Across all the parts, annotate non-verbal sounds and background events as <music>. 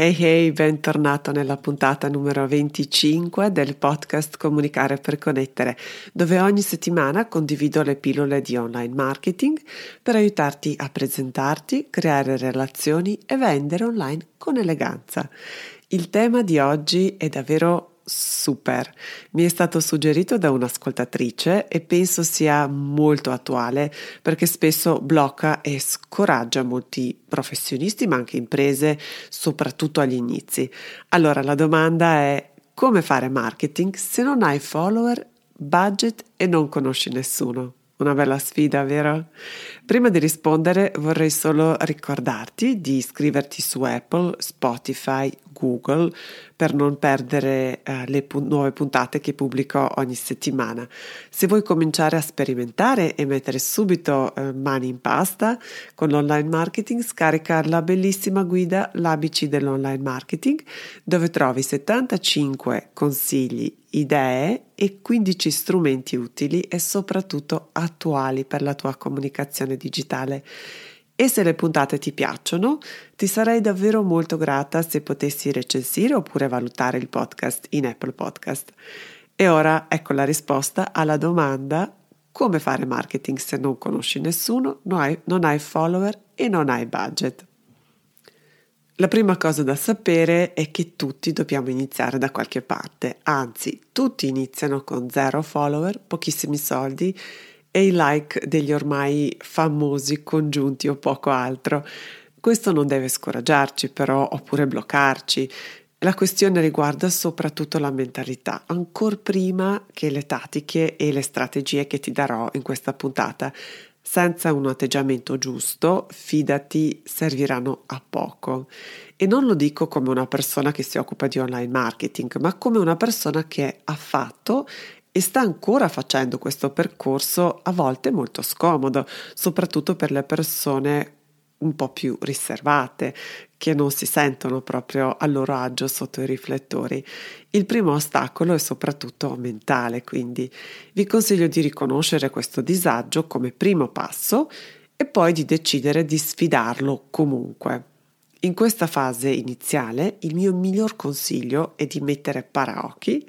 Hey hey, bentornato nella puntata numero 25 del podcast Comunicare per connettere, dove ogni settimana condivido le pillole di online marketing per aiutarti a presentarti, creare relazioni e vendere online con eleganza. Il tema di oggi è davvero super. Mi è stato suggerito da un'ascoltatrice e penso sia molto attuale perché spesso blocca e scoraggia molti professionisti, ma anche imprese, soprattutto agli inizi. Allora la domanda è come fare marketing se non hai follower, budget e non conosci nessuno? Una bella sfida, vero? Prima di rispondere vorrei solo ricordarti di iscriverti su Apple, Spotify, Google per non perdere eh, le pu- nuove puntate che pubblico ogni settimana. Se vuoi cominciare a sperimentare e mettere subito eh, mani in pasta con l'online marketing, scarica la bellissima guida L'ABC dell'online marketing dove trovi 75 consigli idee e 15 strumenti utili e soprattutto attuali per la tua comunicazione digitale. E se le puntate ti piacciono, ti sarei davvero molto grata se potessi recensire oppure valutare il podcast in Apple Podcast. E ora ecco la risposta alla domanda come fare marketing se non conosci nessuno, non hai, non hai follower e non hai budget. La prima cosa da sapere è che tutti dobbiamo iniziare da qualche parte, anzi tutti iniziano con zero follower, pochissimi soldi e i like degli ormai famosi congiunti o poco altro. Questo non deve scoraggiarci però oppure bloccarci. La questione riguarda soprattutto la mentalità, ancora prima che le tattiche e le strategie che ti darò in questa puntata. Senza un atteggiamento giusto, fidati, serviranno a poco. E non lo dico come una persona che si occupa di online marketing, ma come una persona che ha fatto e sta ancora facendo questo percorso a volte molto scomodo, soprattutto per le persone un po' più riservate, che non si sentono proprio a loro agio sotto i riflettori. Il primo ostacolo è soprattutto mentale, quindi vi consiglio di riconoscere questo disagio come primo passo e poi di decidere di sfidarlo comunque. In questa fase iniziale il mio miglior consiglio è di mettere paraocchi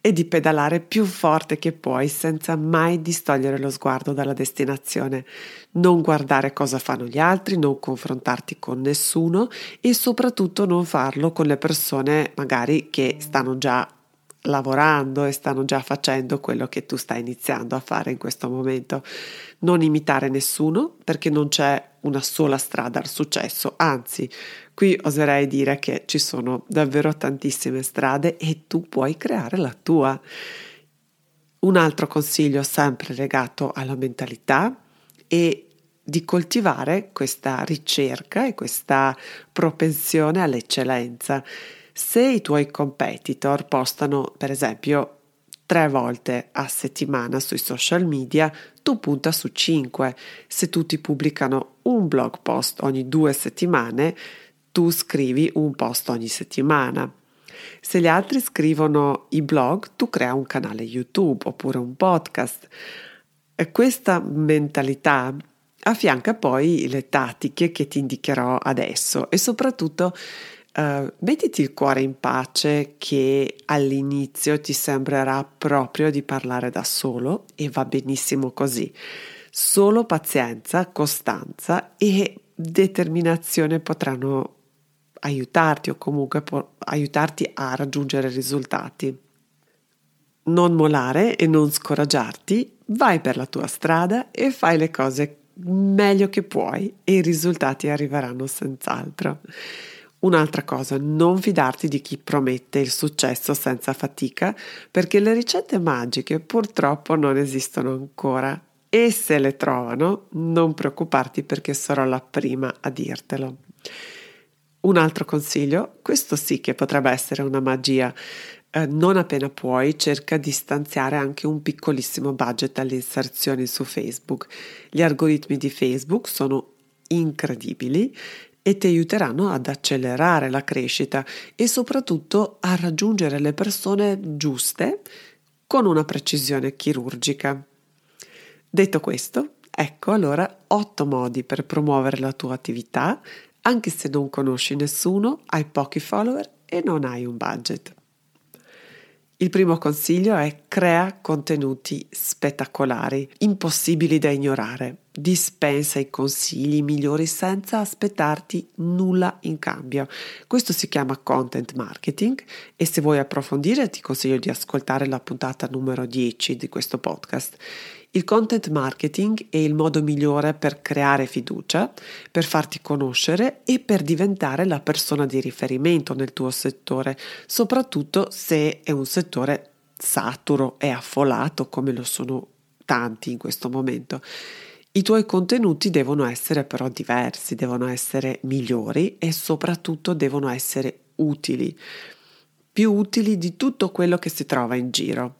e di pedalare più forte che puoi senza mai distogliere lo sguardo dalla destinazione. Non guardare cosa fanno gli altri, non confrontarti con nessuno e soprattutto non farlo con le persone magari che stanno già lavorando e stanno già facendo quello che tu stai iniziando a fare in questo momento. Non imitare nessuno perché non c'è una sola strada al successo, anzi Qui oserei dire che ci sono davvero tantissime strade e tu puoi creare la tua. Un altro consiglio sempre legato alla mentalità è di coltivare questa ricerca e questa propensione all'eccellenza. Se i tuoi competitor postano, per esempio, tre volte a settimana sui social media, tu punta su cinque. Se tutti pubblicano un blog post ogni due settimane, tu scrivi un post ogni settimana. Se gli altri scrivono i blog, tu crea un canale YouTube oppure un podcast. E questa mentalità affianca poi le tattiche che ti indicherò adesso e soprattutto Uh, mettiti il cuore in pace che all'inizio ti sembrerà proprio di parlare da solo e va benissimo così. Solo pazienza, costanza e determinazione potranno aiutarti o comunque aiutarti a raggiungere risultati. Non molare e non scoraggiarti, vai per la tua strada e fai le cose meglio che puoi e i risultati arriveranno senz'altro. Un'altra cosa, non fidarti di chi promette il successo senza fatica, perché le ricette magiche purtroppo non esistono ancora e se le trovano, non preoccuparti perché sarò la prima a dirtelo. Un altro consiglio, questo sì che potrebbe essere una magia, eh, non appena puoi cerca di stanziare anche un piccolissimo budget alle inserzioni su Facebook. Gli algoritmi di Facebook sono incredibili e ti aiuteranno ad accelerare la crescita e soprattutto a raggiungere le persone giuste con una precisione chirurgica. Detto questo, ecco allora otto modi per promuovere la tua attività, anche se non conosci nessuno, hai pochi follower e non hai un budget. Il primo consiglio è crea contenuti spettacolari, impossibili da ignorare. Dispensa i consigli migliori senza aspettarti nulla in cambio. Questo si chiama content marketing e se vuoi approfondire ti consiglio di ascoltare la puntata numero 10 di questo podcast. Il content marketing è il modo migliore per creare fiducia, per farti conoscere e per diventare la persona di riferimento nel tuo settore, soprattutto se è un settore saturo e affollato come lo sono tanti in questo momento. I tuoi contenuti devono essere però diversi, devono essere migliori e soprattutto devono essere utili, più utili di tutto quello che si trova in giro.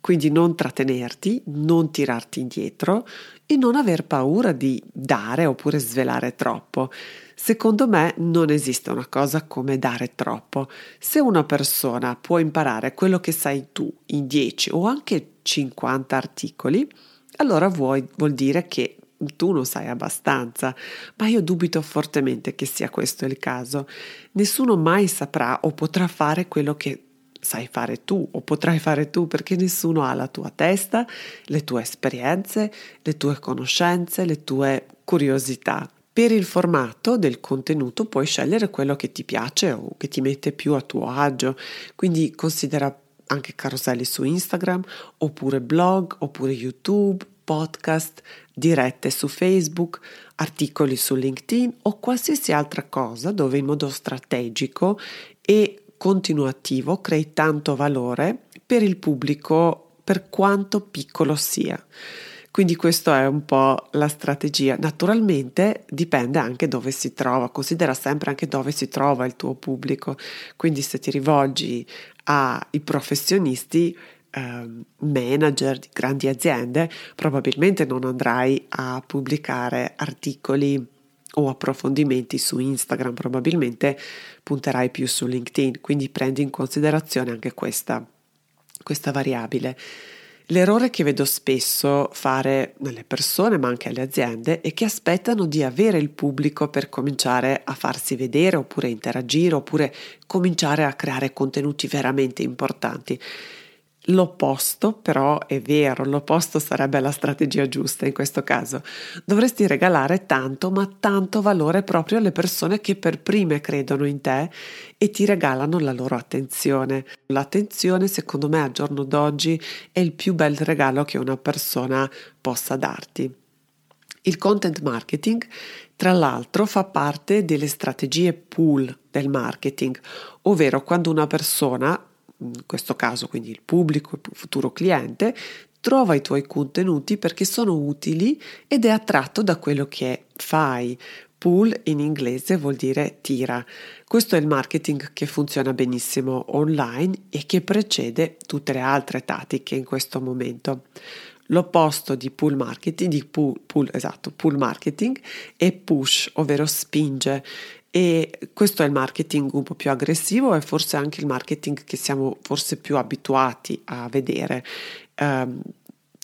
Quindi non trattenerti, non tirarti indietro e non aver paura di dare oppure svelare troppo. Secondo me non esiste una cosa come dare troppo. Se una persona può imparare quello che sai tu in 10 o anche 50 articoli, allora vuoi, vuol dire che tu non sai abbastanza, ma io dubito fortemente che sia questo il caso. Nessuno mai saprà o potrà fare quello che sai fare tu o potrai fare tu perché nessuno ha la tua testa, le tue esperienze, le tue conoscenze, le tue curiosità. Per il formato del contenuto puoi scegliere quello che ti piace o che ti mette più a tuo agio, quindi considera anche caroselli su Instagram, oppure blog, oppure YouTube, podcast, dirette su Facebook, articoli su LinkedIn o qualsiasi altra cosa dove in modo strategico e continuativo crei tanto valore per il pubblico per quanto piccolo sia. Quindi questa è un po' la strategia. Naturalmente dipende anche dove si trova, considera sempre anche dove si trova il tuo pubblico. Quindi se ti rivolgi ai professionisti, eh, manager di grandi aziende, probabilmente non andrai a pubblicare articoli o approfondimenti su Instagram, probabilmente punterai più su LinkedIn, quindi prendi in considerazione anche questa, questa variabile. L'errore che vedo spesso fare nelle persone, ma anche alle aziende, è che aspettano di avere il pubblico per cominciare a farsi vedere oppure interagire oppure cominciare a creare contenuti veramente importanti. L'opposto però è vero, l'opposto sarebbe la strategia giusta in questo caso. Dovresti regalare tanto, ma tanto valore proprio alle persone che per prime credono in te e ti regalano la loro attenzione. L'attenzione, secondo me, al giorno d'oggi è il più bel regalo che una persona possa darti. Il content marketing, tra l'altro, fa parte delle strategie pool del marketing, ovvero quando una persona in questo caso quindi il pubblico, il futuro cliente, trova i tuoi contenuti perché sono utili ed è attratto da quello che fai. Pull in inglese vuol dire tira. Questo è il marketing che funziona benissimo online e che precede tutte le altre tattiche in questo momento. L'opposto di pull marketing, di pull, pull, esatto, pull marketing è push, ovvero spinge e questo è il marketing un po' più aggressivo e forse anche il marketing che siamo forse più abituati a vedere. Um,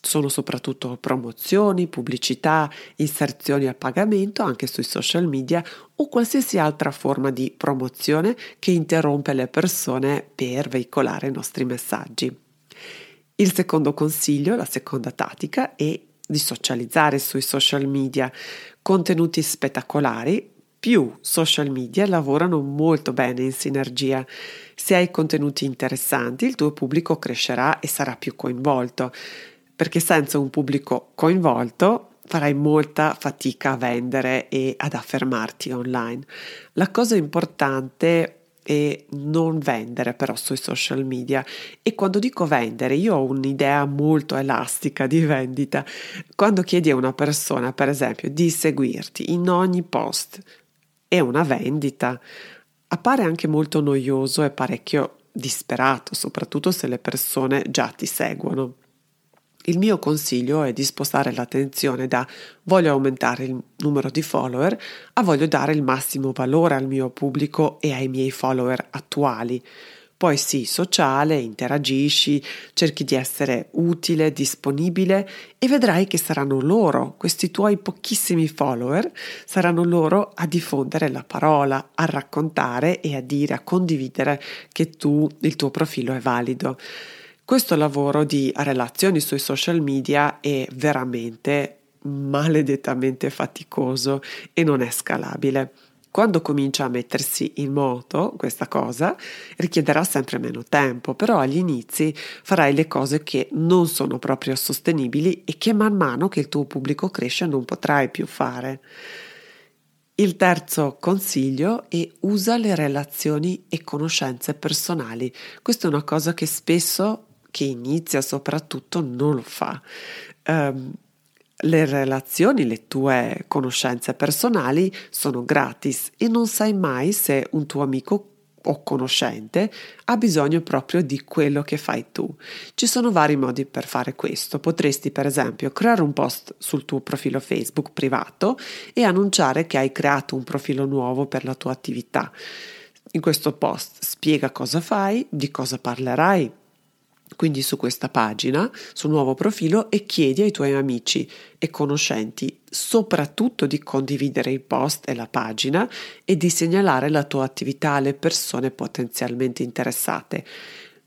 sono soprattutto promozioni, pubblicità, inserzioni a pagamento anche sui social media o qualsiasi altra forma di promozione che interrompe le persone per veicolare i nostri messaggi. Il secondo consiglio, la seconda tattica è di socializzare sui social media contenuti spettacolari più social media lavorano molto bene in sinergia. Se hai contenuti interessanti, il tuo pubblico crescerà e sarà più coinvolto, perché senza un pubblico coinvolto farai molta fatica a vendere e ad affermarti online. La cosa importante è non vendere però sui social media e quando dico vendere io ho un'idea molto elastica di vendita. Quando chiedi a una persona per esempio di seguirti in ogni post è una vendita. Appare anche molto noioso e parecchio disperato, soprattutto se le persone già ti seguono. Il mio consiglio è di spostare l'attenzione da voglio aumentare il numero di follower a voglio dare il massimo valore al mio pubblico e ai miei follower attuali. Poi sì, sociale, interagisci, cerchi di essere utile, disponibile e vedrai che saranno loro, questi tuoi pochissimi follower, saranno loro a diffondere la parola, a raccontare e a dire, a condividere che tu, il tuo profilo è valido. Questo lavoro di relazioni sui social media è veramente maledettamente faticoso e non è scalabile. Quando comincia a mettersi in moto questa cosa, richiederà sempre meno tempo, però agli inizi farai le cose che non sono proprio sostenibili e che man mano che il tuo pubblico cresce non potrai più fare. Il terzo consiglio è usa le relazioni e conoscenze personali. Questa è una cosa che spesso chi inizia soprattutto non lo fa. Um, le relazioni, le tue conoscenze personali sono gratis e non sai mai se un tuo amico o conoscente ha bisogno proprio di quello che fai tu. Ci sono vari modi per fare questo. Potresti per esempio creare un post sul tuo profilo Facebook privato e annunciare che hai creato un profilo nuovo per la tua attività. In questo post spiega cosa fai, di cosa parlerai, quindi su questa pagina, sul nuovo profilo e chiedi ai tuoi amici e conoscenti soprattutto di condividere il post e la pagina e di segnalare la tua attività alle persone potenzialmente interessate.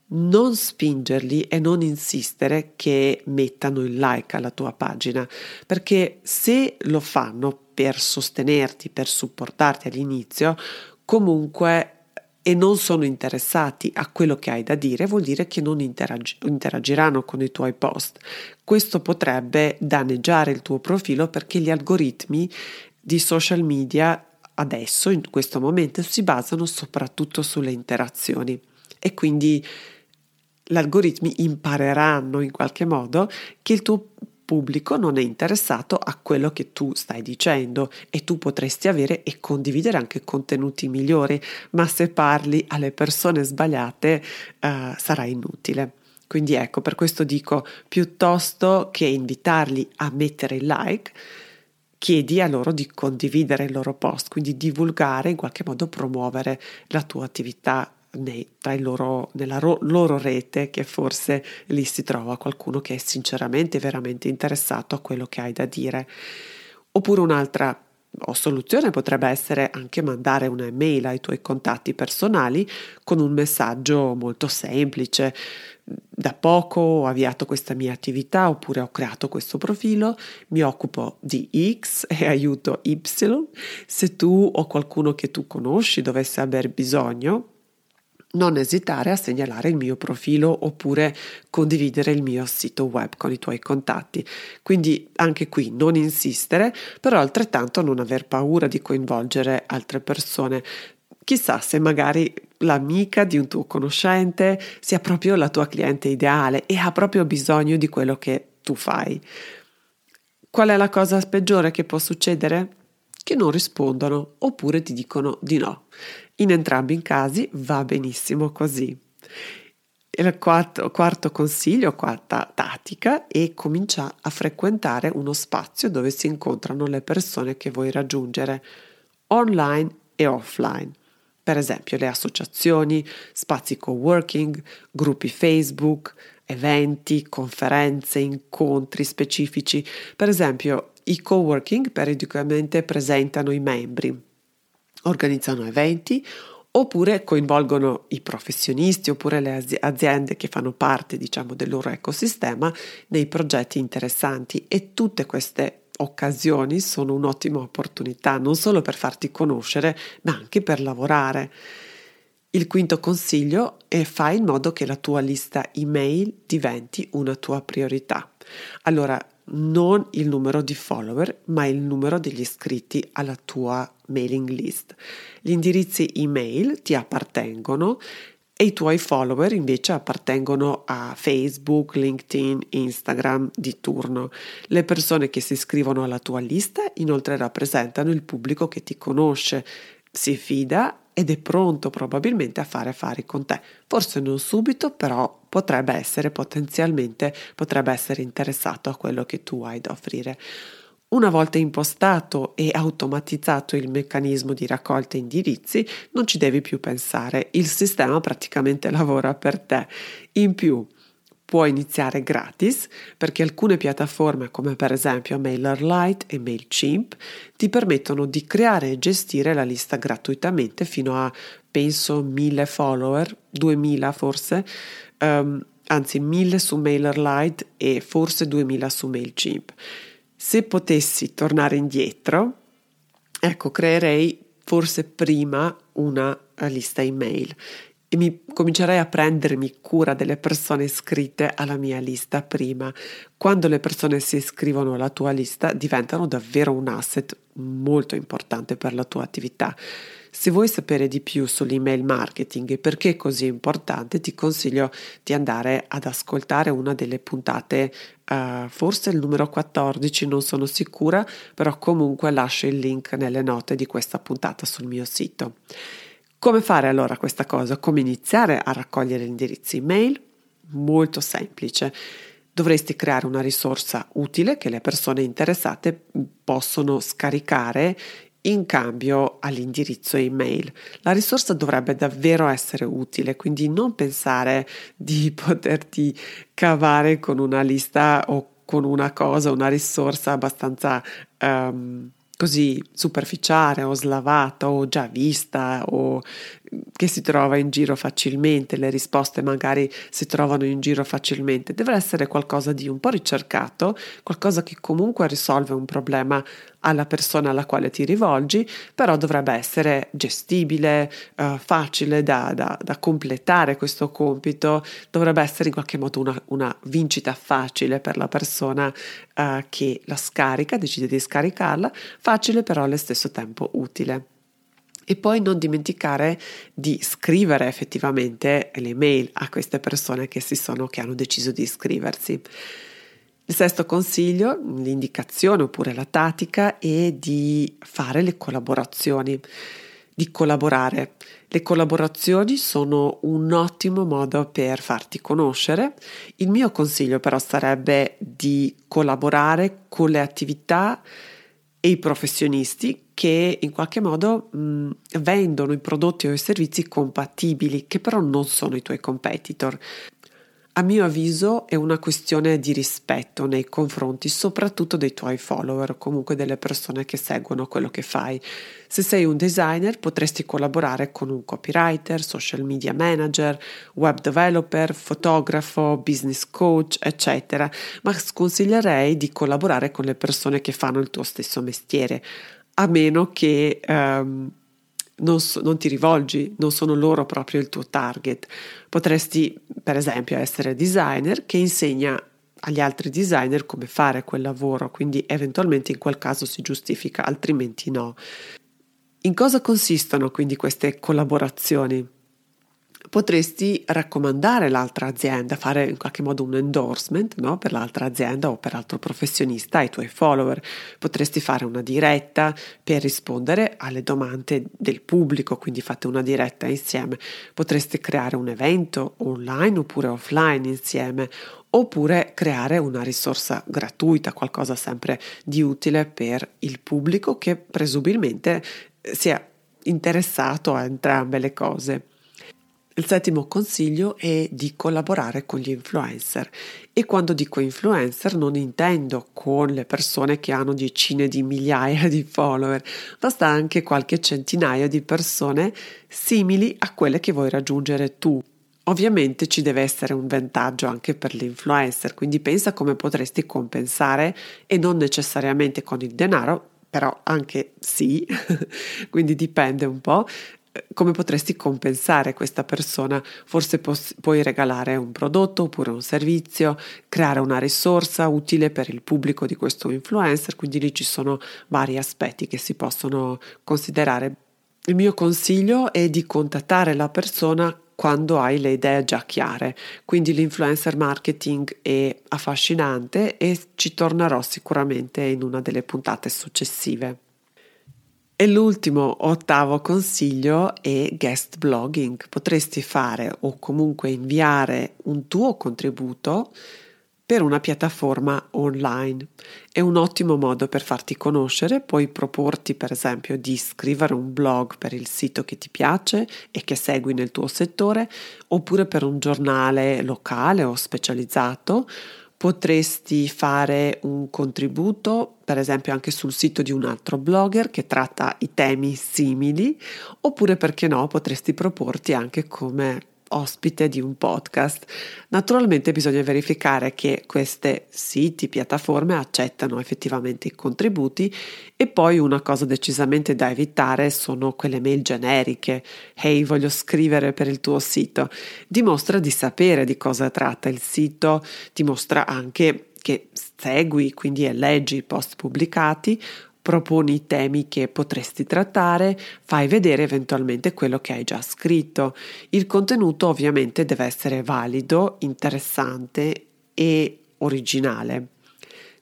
Non spingerli e non insistere che mettano il like alla tua pagina, perché se lo fanno per sostenerti, per supportarti all'inizio, comunque e non sono interessati a quello che hai da dire, vuol dire che non interag- interagiranno con i tuoi post. Questo potrebbe danneggiare il tuo profilo perché gli algoritmi di social media adesso, in questo momento, si basano soprattutto sulle interazioni e quindi gli algoritmi impareranno in qualche modo che il tuo pubblico non è interessato a quello che tu stai dicendo e tu potresti avere e condividere anche contenuti migliori, ma se parli alle persone sbagliate uh, sarà inutile. Quindi ecco, per questo dico, piuttosto che invitarli a mettere il like, chiedi a loro di condividere il loro post, quindi divulgare, in qualche modo promuovere la tua attività nei, loro, nella ro, loro rete che forse lì si trova qualcuno che è sinceramente veramente interessato a quello che hai da dire. Oppure un'altra o soluzione potrebbe essere anche mandare un'email ai tuoi contatti personali con un messaggio molto semplice. Da poco ho avviato questa mia attività oppure ho creato questo profilo, mi occupo di X e aiuto Y. Se tu o qualcuno che tu conosci dovesse aver bisogno, non esitare a segnalare il mio profilo oppure condividere il mio sito web con i tuoi contatti. Quindi anche qui non insistere, però altrettanto non aver paura di coinvolgere altre persone. Chissà se magari l'amica di un tuo conoscente sia proprio la tua cliente ideale e ha proprio bisogno di quello che tu fai. Qual è la cosa peggiore che può succedere? Che non rispondono oppure ti dicono di no. In entrambi i casi va benissimo così. Il quarto, quarto, consiglio, quarta tattica è cominciare a frequentare uno spazio dove si incontrano le persone che vuoi raggiungere, online e offline. Per esempio le associazioni, spazi co-working, gruppi Facebook, eventi, conferenze, incontri specifici. Per esempio i co-working periodicamente presentano i membri organizzano eventi oppure coinvolgono i professionisti oppure le aziende che fanno parte diciamo del loro ecosistema nei progetti interessanti e tutte queste occasioni sono un'ottima opportunità non solo per farti conoscere ma anche per lavorare. Il quinto consiglio è fai in modo che la tua lista email diventi una tua priorità. Allora, non il numero di follower, ma il numero degli iscritti alla tua mailing list. Gli indirizzi email ti appartengono e i tuoi follower invece appartengono a Facebook, LinkedIn, Instagram di turno. Le persone che si iscrivono alla tua lista inoltre rappresentano il pubblico che ti conosce si fida ed è pronto probabilmente a fare affari con te. Forse non subito, però potrebbe essere potenzialmente, potrebbe essere interessato a quello che tu hai da offrire. Una volta impostato e automatizzato il meccanismo di raccolta indirizzi, non ci devi più pensare, il sistema praticamente <laughs> lavora per te. In più, può iniziare gratis perché alcune piattaforme come per esempio MailerLite e MailChimp ti permettono di creare e gestire la lista gratuitamente fino a penso 1000 follower, 2000 forse, um, anzi 1000 su MailerLite e forse 2000 su MailChimp. Se potessi tornare indietro, ecco, creerei forse prima una lista email e mi comincerei a prendermi cura delle persone iscritte alla mia lista prima. Quando le persone si iscrivono alla tua lista diventano davvero un asset molto importante per la tua attività. Se vuoi sapere di più sull'email marketing e perché è così importante, ti consiglio di andare ad ascoltare una delle puntate, uh, forse il numero 14, non sono sicura, però comunque lascio il link nelle note di questa puntata sul mio sito. Come fare allora questa cosa? Come iniziare a raccogliere indirizzi email? Molto semplice. Dovresti creare una risorsa utile che le persone interessate possono scaricare in cambio all'indirizzo email. La risorsa dovrebbe davvero essere utile, quindi non pensare di <laughs> poterti cavare con una lista o con una cosa, una risorsa abbastanza um, così superficiale o slavata o già vista o che si trova in giro facilmente, le risposte magari si trovano in giro facilmente, deve essere qualcosa di un po' ricercato, qualcosa che comunque risolve un problema alla persona alla quale ti rivolgi, però dovrebbe essere gestibile, uh, facile da, da, da, completare questo compito, dovrebbe essere in qualche modo una, una vincita facile per la persona uh, che la scarica, decide di scaricarla, facile però allo stesso tempo utile. E poi non dimenticare di scrivere effettivamente le mail a queste persone che, si sono, che hanno deciso di iscriversi. Il sesto consiglio, l'indicazione oppure la tattica è di fare le collaborazioni, di collaborare. Le collaborazioni sono un ottimo modo per farti conoscere. Il mio consiglio però sarebbe di collaborare con le attività e i professionisti che in qualche modo mh, vendono i prodotti o i servizi compatibili, che però non sono i tuoi competitor. A mio avviso è una questione di rispetto nei confronti soprattutto dei tuoi follower comunque delle persone che seguono quello che fai. Se sei un designer potresti collaborare con un copywriter, social media manager, web developer, fotografo, business coach, eccetera, ma sconsiglierei di collaborare con le persone che fanno il tuo stesso mestiere, a meno che... Um, non, so, non, ti rivolgi, non sono loro proprio il tuo target. Potresti, per esempio, essere designer che insegna agli altri designer come fare quel lavoro, quindi eventualmente in quel caso si giustifica, altrimenti no. In cosa consistono quindi queste collaborazioni? Potresti raccomandare l'altra azienda, fare in qualche modo un endorsement no? per l'altra azienda o per l'altro professionista ai tuoi follower. Potresti fare una diretta per rispondere alle domande del pubblico, quindi fate una diretta insieme. Potresti creare un evento online oppure offline insieme oppure creare una risorsa gratuita, qualcosa sempre di utile per il pubblico che presumibilmente sia interessato a entrambe le cose. Il settimo consiglio è di collaborare con gli influencer e quando dico influencer non intendo con le persone che hanno decine di migliaia di follower, basta anche qualche centinaio di persone simili a quelle che vuoi raggiungere tu. Ovviamente ci deve essere un vantaggio anche per l'influencer, quindi pensa come potresti compensare e non necessariamente con il denaro, però anche sì, <laughs> quindi dipende un po' come potresti compensare questa persona? Forse pos- puoi regalare un prodotto oppure un servizio, creare una risorsa utile per il pubblico di questo influencer, quindi lì ci sono vari aspetti che si possono considerare. Il mio consiglio è di contattare la persona quando hai le idee già chiare, quindi l'influencer marketing è affascinante e ci tornerò sicuramente in una delle puntate successive. E l'ultimo, ottavo consiglio è guest blogging. Potresti fare o comunque inviare un tuo contributo per una piattaforma online. È un ottimo modo per farti conoscere, puoi proporti per esempio di scrivere un blog per il sito che ti piace e che segui nel tuo settore, oppure per un giornale locale o specializzato. Potresti fare un contributo, per esempio anche sul sito di un altro blogger che tratta i temi simili, oppure perché no, potresti proporti anche come ospite di un podcast. Naturalmente bisogna verificare che queste siti, piattaforme accettano effettivamente i contributi e poi una cosa decisamente da evitare sono quelle mail generiche. Hey, voglio scrivere per il tuo sito. Dimostra di sapere di cosa tratta il sito, dimostra anche che segui, quindi leggi i post pubblicati proponi temi che potresti trattare, fai vedere eventualmente quello che hai già scritto. Il contenuto ovviamente deve essere valido, interessante e originale.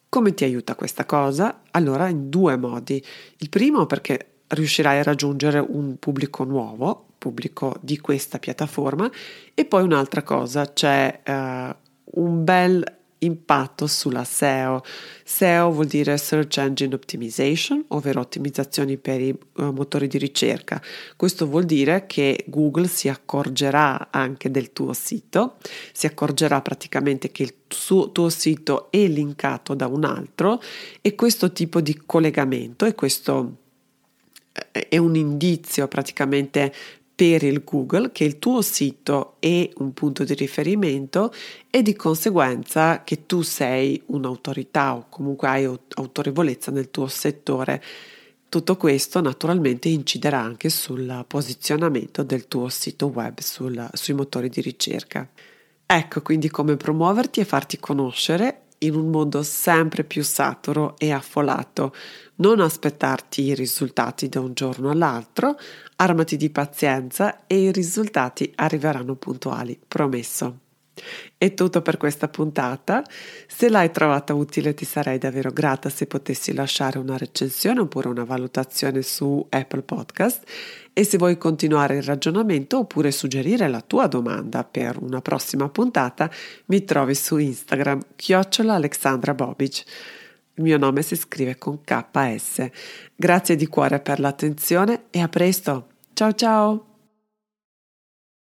Come ti aiuta questa cosa? Allora in due modi. Il primo perché riuscirai a raggiungere un pubblico nuovo, pubblico di questa piattaforma, e poi un'altra cosa, c'è uh, un bel impatto sulla SEO. SEO vuol dire Search Engine Optimization, ovvero ottimizzazioni per i uh, motori di ricerca. Questo vuol dire che Google si accorgerà anche del tuo sito, si accorgerà praticamente che il suo, tuo sito è linkato da un altro e questo tipo di collegamento e questo eh, è un indizio praticamente per il Google che il tuo sito è un punto di riferimento e di conseguenza che tu sei un'autorità o comunque hai autorevolezza nel tuo settore. Tutto questo naturalmente inciderà anche sul posizionamento del tuo sito web sul, sui motori di ricerca. Ecco quindi come promuoverti e farti conoscere in un mondo sempre più saturo e affollato. Non aspettarti i risultati da un giorno all'altro, armati di pazienza e i risultati arriveranno puntuali, promesso. È tutto per questa puntata. Se l'hai trovata utile ti sarei davvero grata se potessi lasciare una recensione oppure una valutazione su Apple Podcast e se vuoi continuare il ragionamento oppure suggerire la tua domanda per una prossima puntata mi trovi su Instagram chiocciola Alexandra Bobic. Il mio nome si scrive con KS. Grazie di cuore per l'attenzione e a presto. Ciao ciao!